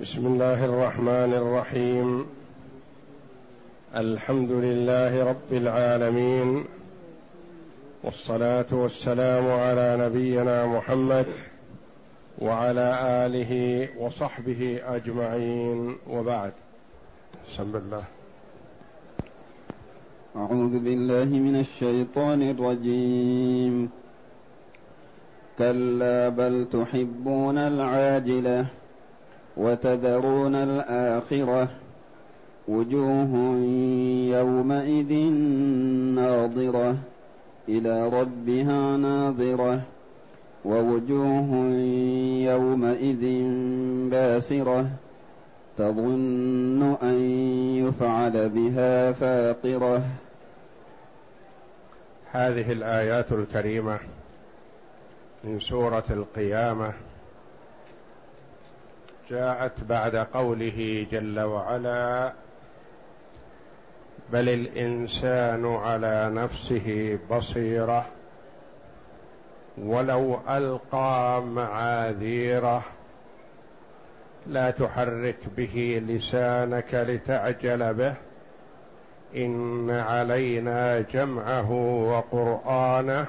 بسم الله الرحمن الرحيم. الحمد لله رب العالمين. والصلاة والسلام على نبينا محمد وعلى آله وصحبه أجمعين. وبعد. بسم الله. أعوذ بالله من الشيطان الرجيم. كلا بل تحبون العاجلة. وتذرون الآخرة وجوه يومئذ ناظرة إلى ربها ناظرة ووجوه يومئذ باسرة تظن أن يفعل بها فاقرة. هذه الآيات الكريمة من سورة القيامة جاءت بعد قوله جل وعلا بل الإنسان على نفسه بصيرة ولو ألقى معاذيره لا تحرك به لسانك لتعجل به إن علينا جمعه وقرآنه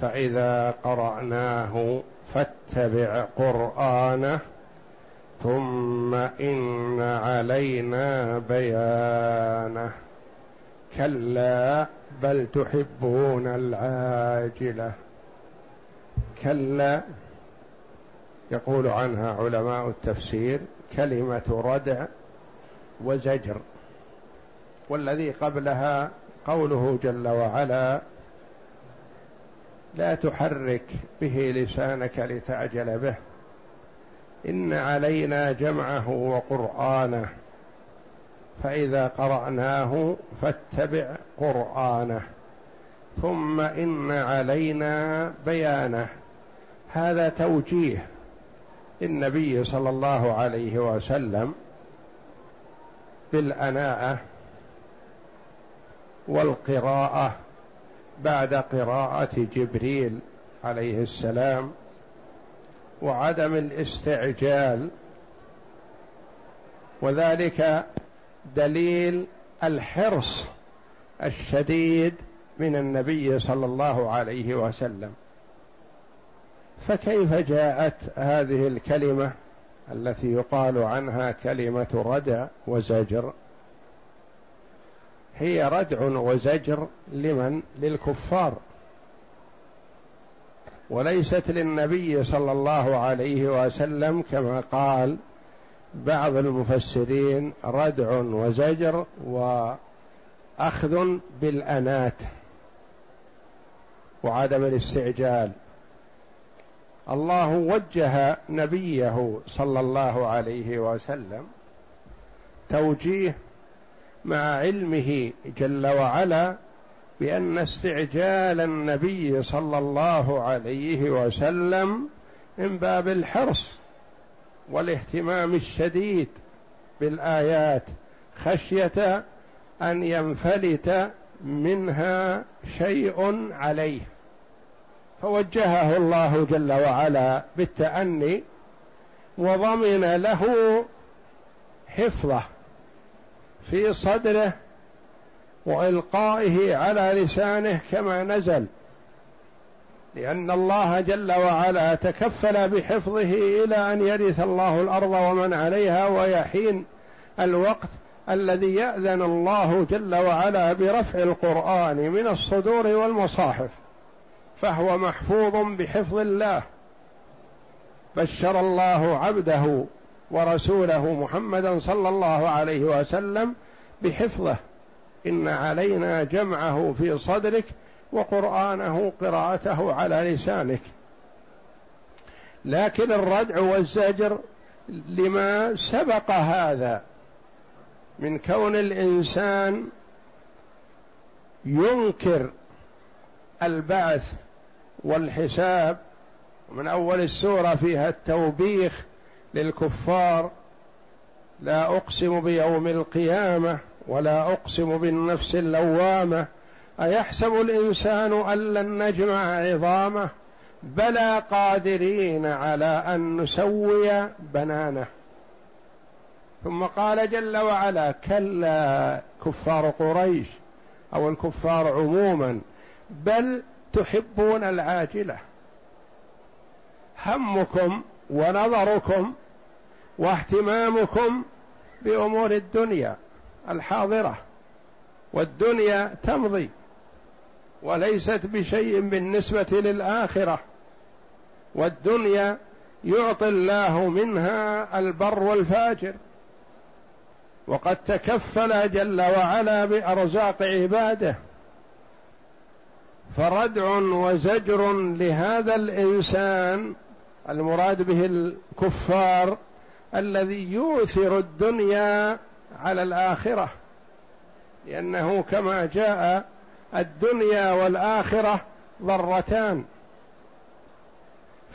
فإذا قرأناه فاتبع قرآنه. ثم إن علينا بيانه. كلا بل تحبون العاجلة. كلا يقول عنها علماء التفسير كلمة ردع وزجر. والذي قبلها قوله جل وعلا لا تحرك به لسانك لتعجل به. إن علينا جمعه وقرآنه فإذا قرأناه فاتبع قرآنه ثم إن علينا بيانه. هذا توجيه للنبي صلى الله عليه وسلم بالأناءة والقراءة بعد قراءة جبريل عليه السلام. وعدم الاستعجال. وذلك دليل الحرص الشديد من النبي صلى الله عليه وسلم. فكيف جاءت هذه الكلمة التي يقال عنها كلمة ردع وزجر؟ هي ردع وزجر لمن؟ للكفار. وليست للنبي صلى الله عليه وسلم كما قال بعض المفسرين ردع وزجر وأخذ بالأنات وعدم الاستعجال. الله وجه نبيه صلى الله عليه وسلم توجيه مع علمه جل وعلا بأن استعجال النبي صلى الله عليه وسلم من باب الحرص والاهتمام الشديد بالآيات خشية أن ينفلت منها شيء عليه. فوجهه الله جل وعلا بالتأني وضمن له حفظه في صدره وإلقائه على لسانه كما نزل لأن الله جل وعلا تكفل بحفظه إلى أن يرث الله الأرض ومن عليها ويحين الوقت الذي يأذن الله جل وعلا برفع القرآن من الصدور والمصاحف فهو محفوظ بحفظ الله. بشر الله عبده ورسوله محمدا صلى الله عليه وسلم بحفظه. إن علينا جمعه في صدرك وقرآنه قراءته على لسانك. لكن الردع والزجر لما سبق هذا من كون الإنسان ينكر البعث والحساب من أول السورة فيها التوبيخ للكفار لا أقسم بيوم القيامة ولا أقسم بالنفس اللوامة أيحسب الإنسان أن لن نجمع عظامه؟ بلى قادرين على أن نسوي بنانه. ثم قال جل وعلا كلا كفار قريش أو الكفار عموما بل تحبون العاجلة. همكم ونظركم واهتمامكم بأمور الدنيا. الحاضرة والدنيا تمضي وليست بشيء بالنسبة للآخرة والدنيا يعطي الله منها البر والفاجر وقد تكفل جل وعلا بأرزاق عباده فردع وزجر لهذا الإنسان المراد به الكفار الذي يؤثر الدنيا على الآخرة. لأنه كما جاء الدنيا والآخرة ضرتان.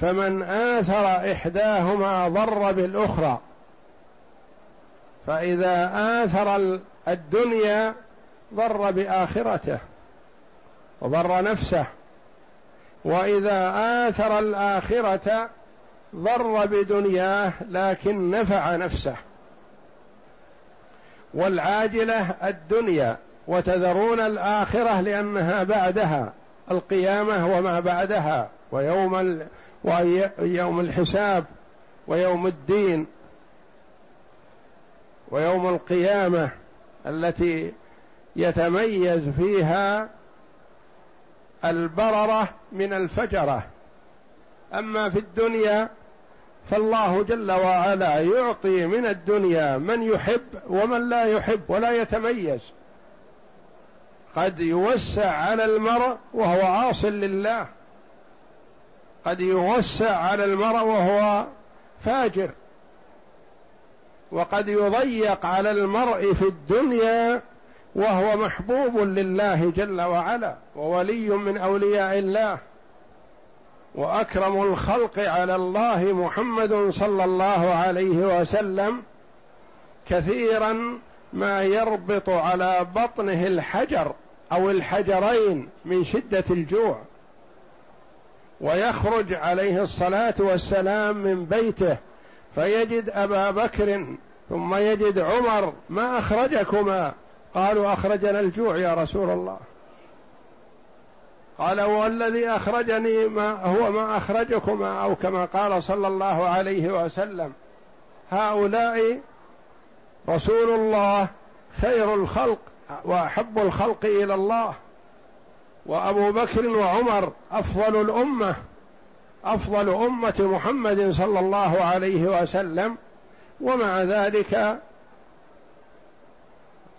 فمن آثر إحداهما ضر بالأخرى. فإذا آثر الدنيا ضر بآخرته وضر نفسه. وإذا آثر الآخرة ضر بدنياه لكن نفع نفسه. والعاجلة الدنيا وتذرون الآخرة لأنها بعدها القيامة وما بعدها ويوم ويوم الحساب ويوم الدين ويوم القيامة التي يتميز فيها البررة من الفجرة. أما في الدنيا فالله جل وعلا يعطي من الدنيا من يحب ومن لا يحب ولا يتميز. قد يوسع على المرء وهو عاص لله. قد يوسع على المرء وهو فاجر. وقد يضيق على المرء في الدنيا وهو محبوب لله جل وعلا وولي من أولياء الله. وأكرم الخلق على الله محمد صلى الله عليه وسلم كثيرا ما يربط على بطنه الحجر أو الحجرين من شدة الجوع. ويخرج عليه الصلاة والسلام من بيته فيجد أبا بكر ثم يجد عمر ما أخرجكما؟ قالوا أخرجنا الجوع يا رسول الله. قال والذي أخرجني ما هو ما أخرجكما أو كما قال صلى الله عليه وسلم. هؤلاء رسول الله خير الخلق وأحب الخلق إلى الله. وأبو بكر وعمر أفضل الأمة أفضل أمة محمد صلى الله عليه وسلم. ومع ذلك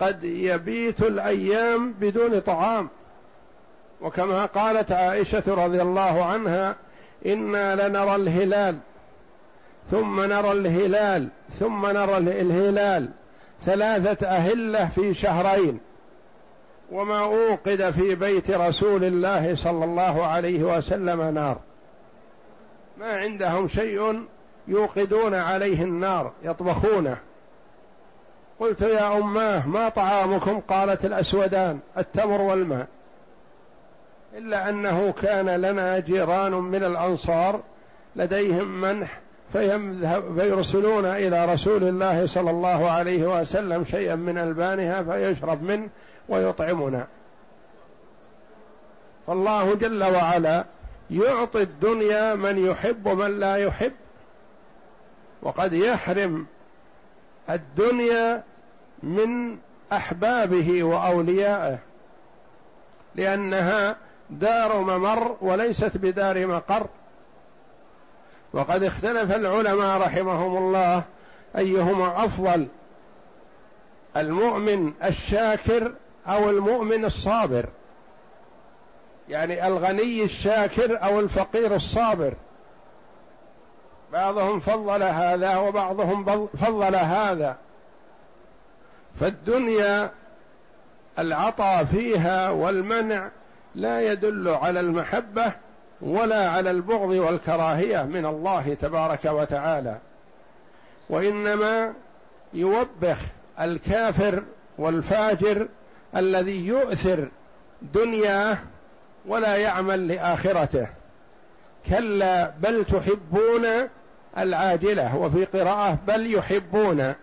قد يبيت الأيام بدون طعام. وكما قالت عائشة رضي الله عنها إنا لنرى الهلال ثم نرى الهلال ثم نرى الهلال ثلاثة أهلة في شهرين وما أوقد في بيت رسول الله صلى الله عليه وسلم نار. ما عندهم شيء يوقدون عليه النار يطبخونه. قلت يا أماه ما طعامكم؟ قالت الأسودان التمر والماء. إلا أنه كان لنا جيران من الأنصار لديهم منح فيرسلون إلى رسول الله صلى الله عليه وسلم شيئا من ألبانها فيشرب منه ويطعمنا. فالله جل وعلا يعطي الدنيا من يحب ومن لا يحب وقد يحرم الدنيا من أحبابه وأوليائه لأنها دار ممر وليست بدار مقر. وقد اختلف العلماء رحمهم الله أيهما أفضل المؤمن الشاكر أو المؤمن الصابر؟ يعني الغني الشاكر أو الفقير الصابر؟ بعضهم فضل هذا وبعضهم فضل هذا. فالدنيا العطاء فيها والمنع لا يدل على المحبة ولا على البغض والكراهية من الله تبارك وتعالى. وإنما يوبخ الكافر والفاجر الذي يؤثر دنياه ولا يعمل لآخرته. كلا بل تحبون العاجلة وفي قراءة بل يحبون.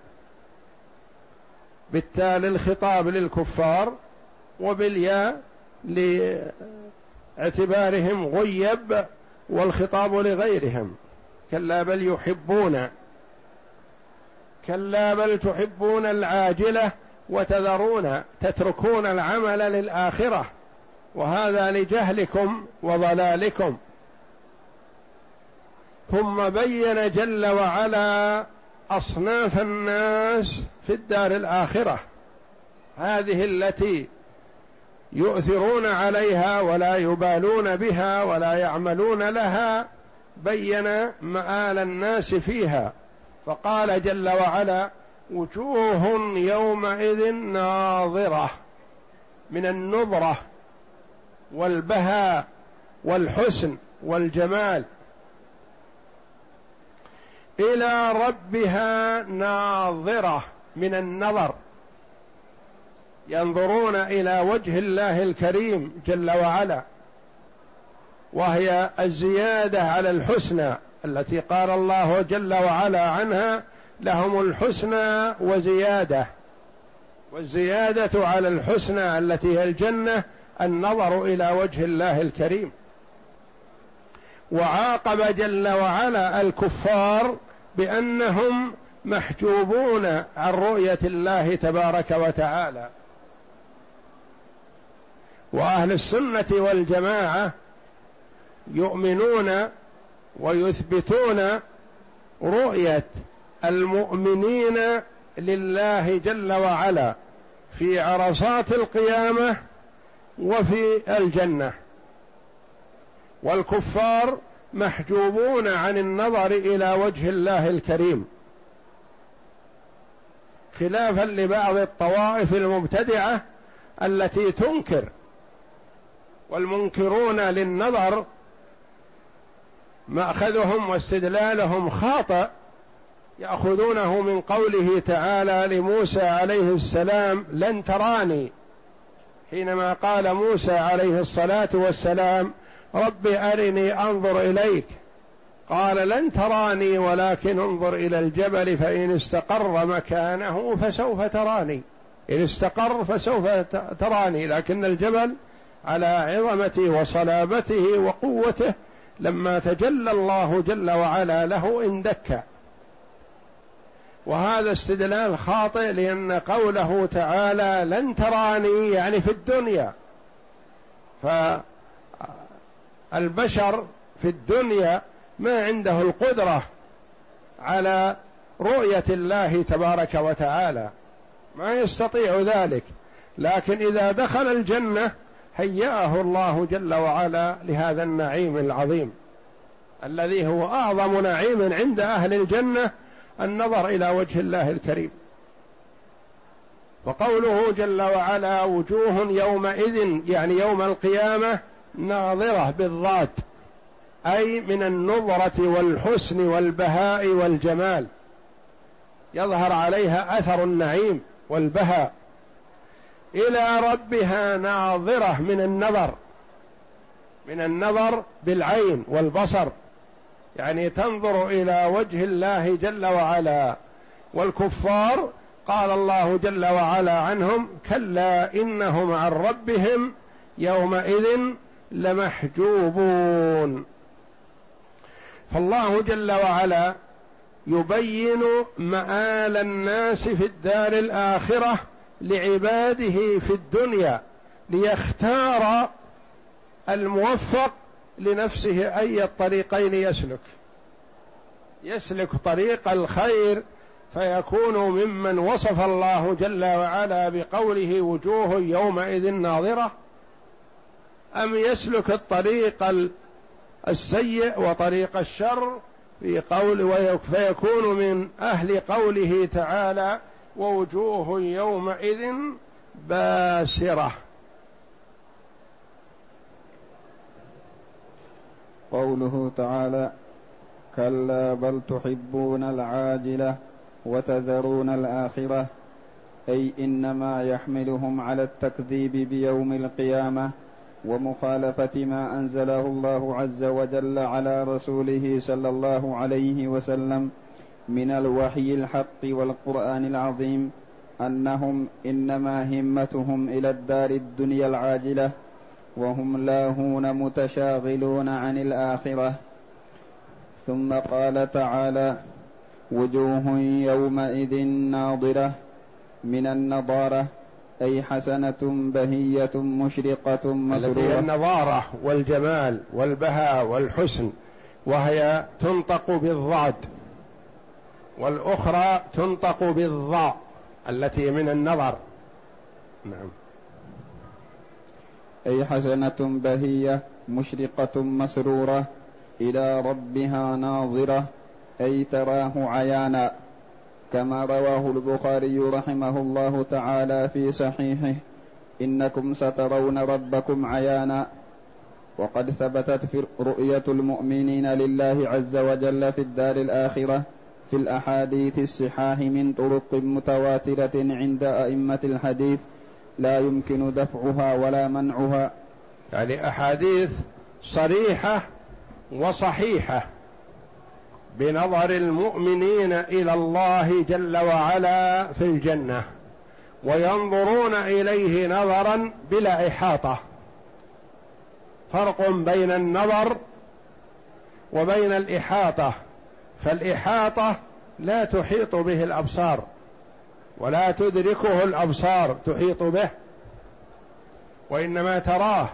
بالتالي الخطاب للكفار وبالياء لاعتبارهم غيب والخطاب لغيرهم. كلا بل يحبون كلا بل تحبون العاجلة وتذرون تتركون العمل للآخرة وهذا لجهلكم وضلالكم. ثم بين جل وعلا أصناف الناس في الدار الآخرة. هذه التي يؤثرون عليها ولا يبالون بها ولا يعملون لها بين مآل الناس فيها. فقال جل وعلا وجوه يومئذ ناظرة من النظرة والبهاء والحسن والجمال إلى ربها ناظرة من النظر. ينظرون إلى وجه الله الكريم جل وعلا وهي الزيادة على الحسنى التي قال الله جل وعلا عنها لهم الحسنى وزيادة. والزيادة على الحسنى التي هي الجنة النظر إلى وجه الله الكريم. وعاقب جل وعلا الكفار بأنهم محجوبون عن رؤية الله تبارك وتعالى. وأهل السنة والجماعة يؤمنون ويثبتون رؤية المؤمنين لله جل وعلا في عرصات القيامة وفي الجنة. والكفار محجوبون عن النظر إلى وجه الله الكريم. خلافا لبعض الطوائف المبتدعة التي تنكر والمنكرون للنظر مأخذهم واستدلالهم خاطئ يأخذونه من قوله تعالى لموسى عليه السلام لن تراني حينما قال موسى عليه الصلاة والسلام رب أرني أنظر إليك قال لن تراني ولكن انظر إلى الجبل فإن استقر مكانه فسوف تراني. إن استقر فسوف تراني لكن الجبل على عظمته وصلابته وقوته لما تجلى الله جل وعلا له اندك وهذا استدلال خاطئ لأن قوله تعالى لن تراني يعني في الدنيا. فالبشر في الدنيا ما عنده القدرة على رؤية الله تبارك وتعالى. ما يستطيع ذلك. لكن إذا دخل الجنة هيأه الله جل وعلا لهذا النعيم العظيم الذي هو اعظم نعيم عند أهل الجنه النظر إلى وجه الله الكريم. وقوله جل وعلا وجوه يومئذ يعني يوم القيامة ناظرة بالضاد أي من النظرة والحسن والبهاء والجمال. يظهر عليها أثر النعيم والبهاء. إلى ربها ناظرة من النظر من النظر بالعين والبصر يعني تنظر إلى وجه الله جل وعلا. والكفار قال الله جل وعلا عنهم كلا إنهم عن ربهم يومئذ لمحجوبون. فالله جل وعلا يبين مآل الناس في الدار الآخرة لعباده في الدنيا ليختار الموفق لنفسه أي الطريقين يسلك. يسلك طريق الخير فيكون ممن وصف الله جل وعلا بقوله وجوه يومئذ ناظرة. أم يسلك الطريق السيء وطريق الشر في قول فيكون من أهل قوله تعالى ووجوه يومئذ باسرة. قوله تعالى كلا بل تحبون العاجلة وتذرون الآخرة. أي إنما يحملهم على التكذيب بيوم القيامة ومخالفة ما أنزله الله عز وجل على رسوله صلى الله عليه وسلم. من الوحي الحق والقرآن العظيم أنهم إنما همتهم إلى الدار الدنيا العاجلة وهم لاهون متشاغلون عن الآخرة. ثم قال تعالى وجوه يومئذ ناظرة من النضارة أي حسنة بهية مشرقة مسرورة التي النظارة والجمال والبهاء والحسن وهي تنطق بالضاد. والأخرى تنطق بالضاء التي من النظر. نعم. أي حسنة بهية مشرقة مسرورة إلى ربها ناظرة أي تراه عيانا كما رواه البخاري رحمه الله تعالى في صحيحه إنكم سترون ربكم عيانا. وقد ثبتت في رؤية المؤمنين لله عز وجل في الدار الآخرة في الأحاديث الصحاح من طرق متواترة عند أئمة الحديث لا يمكن دفعها ولا منعها. يعني أحاديث صريحة وصحيحة بنظر المؤمنين إلى الله جل وعلا في الجنة وينظرون إليه نظرا بلا إحاطة. فرق بين النظر وبين الإحاطة. فالإحاطة لا تحيط به الأبصار ولا تدركه الأبصار تحيط به وإنما تراه.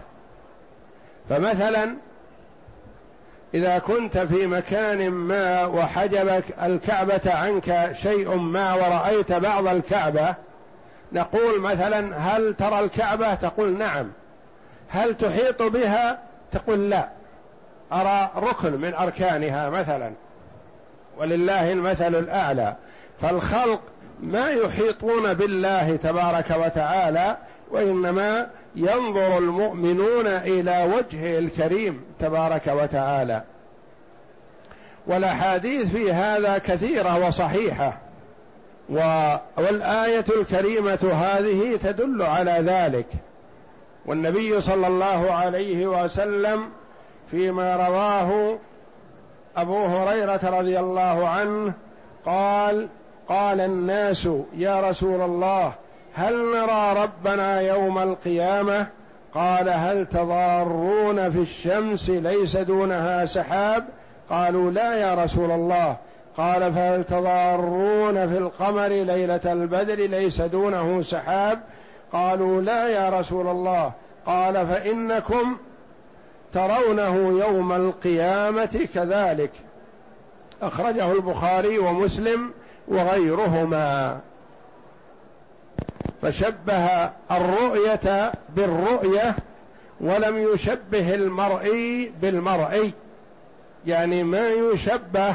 فمثلا إذا كنت في مكان ما وحجبك الكعبة عنك شيء ما ورأيت بعض الكعبة نقول مثلا هل ترى الكعبة؟ تقول نعم. هل تحيط بها؟ تقول لا. أرى ركن من أركانها مثلا. ولله المثل الأعلى. فالخلق ما يحيطون بالله تبارك وتعالى وإنما ينظر المؤمنون إلى وجهه الكريم تبارك وتعالى. والأحاديث في هذا كثيرة وصحيحة والآية الكريمة هذه تدل على ذلك. والنبي صلى الله عليه وسلم فيما رواه أبو هريرة رضي الله عنه قال قال الناس يا رسول الله هل نرى ربنا يوم القيامة؟ قال هل تضارون في الشمس ليس دونها سحاب؟ قالوا لا يا رسول الله. قال فهل تضارون في القمر ليلة البدر ليس دونه سحاب؟ قالوا لا يا رسول الله. قال فإنكم ترونه يوم القيامة كذلك. أخرجه البخاري ومسلم وغيرهما. فشبه الرؤية بالرؤية ولم يشبه المرئي بالمرئي. يعني ما يشبه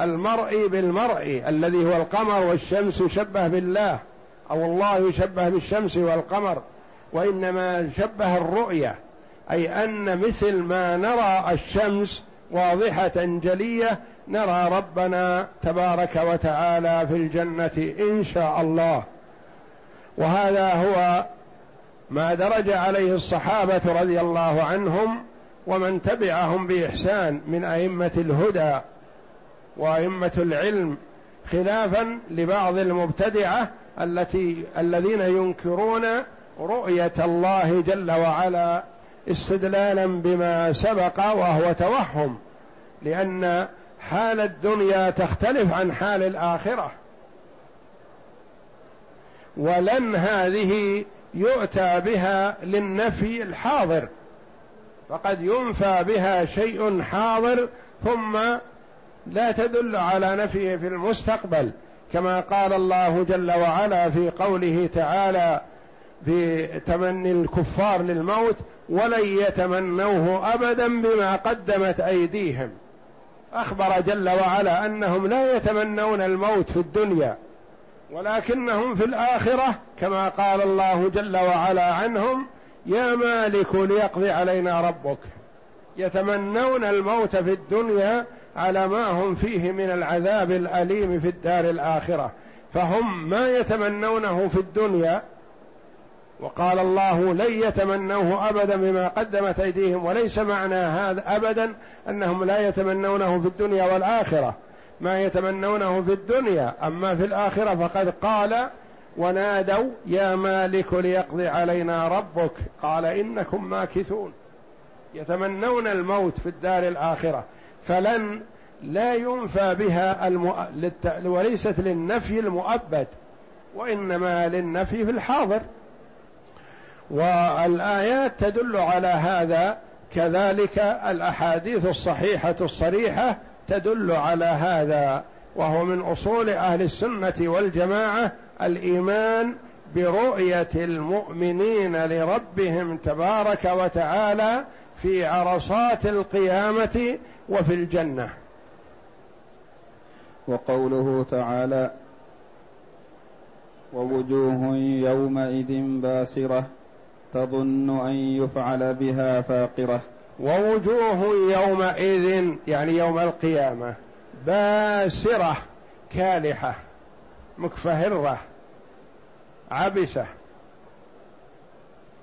المرئي بالمرئي الذي هو القمر والشمس يشبه بالله أو الله يشبه بالشمس والقمر وإنما شبه الرؤية. أي أن مثل ما نرى الشمس واضحة جلية نرى ربنا تبارك وتعالى في الجنة إن شاء الله. وهذا هو ما درج عليه الصحابة رضي الله عنهم ومن تبعهم بإحسان من أئمة الهدى وأئمة العلم خلافا لبعض المبتدعة التي الذين ينكرون رؤية الله جل وعلا استدلالا بما سبق وهو توهم لأن حال الدنيا تختلف عن حال الآخرة. ولن هذه يؤتى بها للنفي الحاضر فقد ينفى بها شيء حاضر ثم لا تدل على نفيه في المستقبل. كما قال الله جل وعلا في قوله تعالى في تمني الكفار للموت ولن يتمنوه ابدا بما قدمت أيديهم. أخبر جل وعلا أنهم لا يتمنون الموت في الدنيا ولكنهم في الآخرة كما قال الله جل وعلا عنهم يا مالك ليقضي علينا ربك. يتمنون الموت في الدنيا على ما هم فيه من العذاب الأليم في الدار الآخرة. فهم ما يتمنونه في الدنيا وقال الله لن يتمنوه أبدا بما قدمت أيديهم وليس معنى هذا أبدا أنهم لا يتمنونه في الدنيا والآخرة. ما يتمنونه في الدنيا أما في الآخرة فقد قال ونادوا يا مالك ليقضي علينا ربك. قال إنكم ماكثون. يتمنون الموت في الدار الآخرة فلن لا ينفى بها. للت... وليست للنفي المؤبد وإنما للنفي في الحاضر. والآيات تدل على هذا. كذلك الأحاديث الصحيحة الصريحة تدل على هذا وهو من أصول أهل السنة والجماعة الإيمان برؤية المؤمنين لربهم تبارك وتعالى في عرصات القيامة وفي الجنة. وقوله تعالى ووجوه يومئذ باسرة تظن أن يفعل بها فاقرة. ووجوه يومئذ يعني يوم القيامة باسرة كالحة مكفهرة عبسة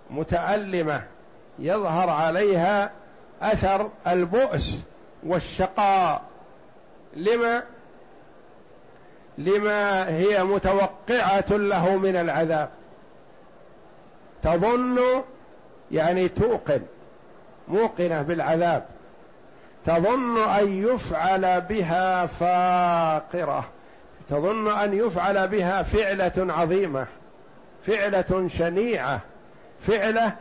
متألمة يظهر عليها أثر البؤس والشقاء. لما؟ لما هي متوقعة له من العذاب. تظن يعني توقن موقنة بالعذاب. تظن أن يفعل بها فاقرة. تظن أن يفعل بها فعلة عظيمة فعلة شنيعة فعلة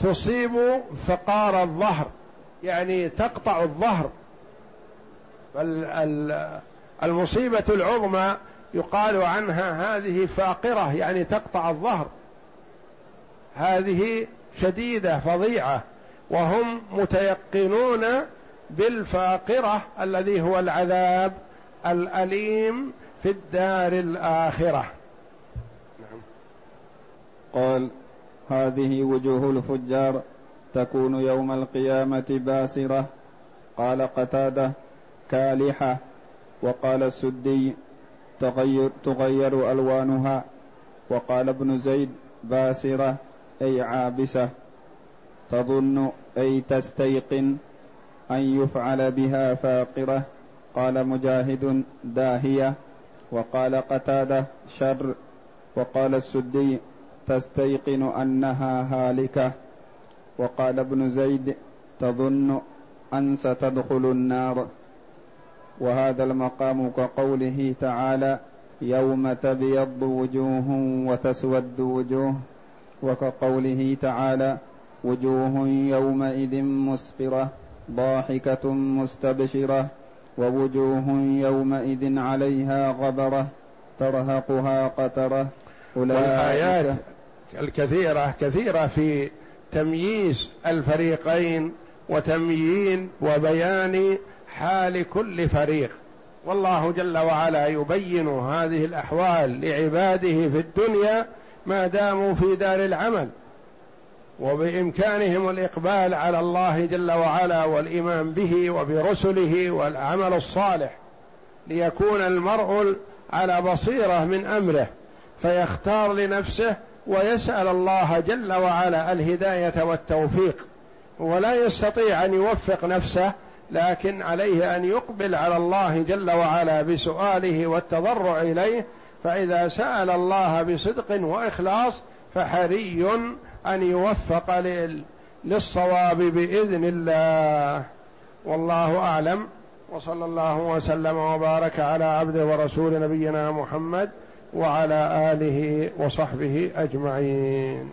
تصيب فقار الظهر يعني تقطع الظهر. المصيبة العظمى يقال عنها هذه فاقرة يعني تقطع الظهر. هذه شديدة فظيعة. وهم متيقنون بالفاقرة الذي هو العذاب الأليم في الدار الآخرة. نعم. قال هذه وجوه الفجار تكون يوم القيامة باسرة. قال قتادة كالحة. وقال السدي تغير, تغير ألوانها. وقال ابن زيد باسرة. أي عابسة تظن أي تستيقن أن يفعل بها فاقرة. قال مجاهد داهية. وقال قتادة شر. وقال السدي تستيقن أنها هالكة. وقال ابن زيد تظن أن ستدخل النار. وهذا المقام كقوله تعالى يوم تبيض وجوه وتسود وجوه. وكقوله تعالى وجوه يومئذ مسفرة ضاحكة مستبشرة ووجوه يومئذ عليها غبرة ترهقها قترة. والآيات الكثيرة كثيرة في تمييز الفريقين وتميين وبيان حال كل فريق. والله جل وعلا يبين هذه الأحوال لعباده في الدنيا ما داموا في دار العمل وبإمكانهم الإقبال على الله جل وعلا والإيمان به وبرسله والعمل الصالح ليكون المرء على بصيرة من أمره فيختار لنفسه ويسأل الله جل وعلا الهداية والتوفيق. ولا يستطيع أن يوفق نفسه لكن عليه أن يقبل على الله جل وعلا بسؤاله والتضرع إليه فإذا سأل الله بصدق وإخلاص فحري أن يوفق للصواب بإذن الله. والله أعلم. وصلى الله وسلم وبارك على عبد ورسول نبينا محمد وعلى آله وصحبه أجمعين.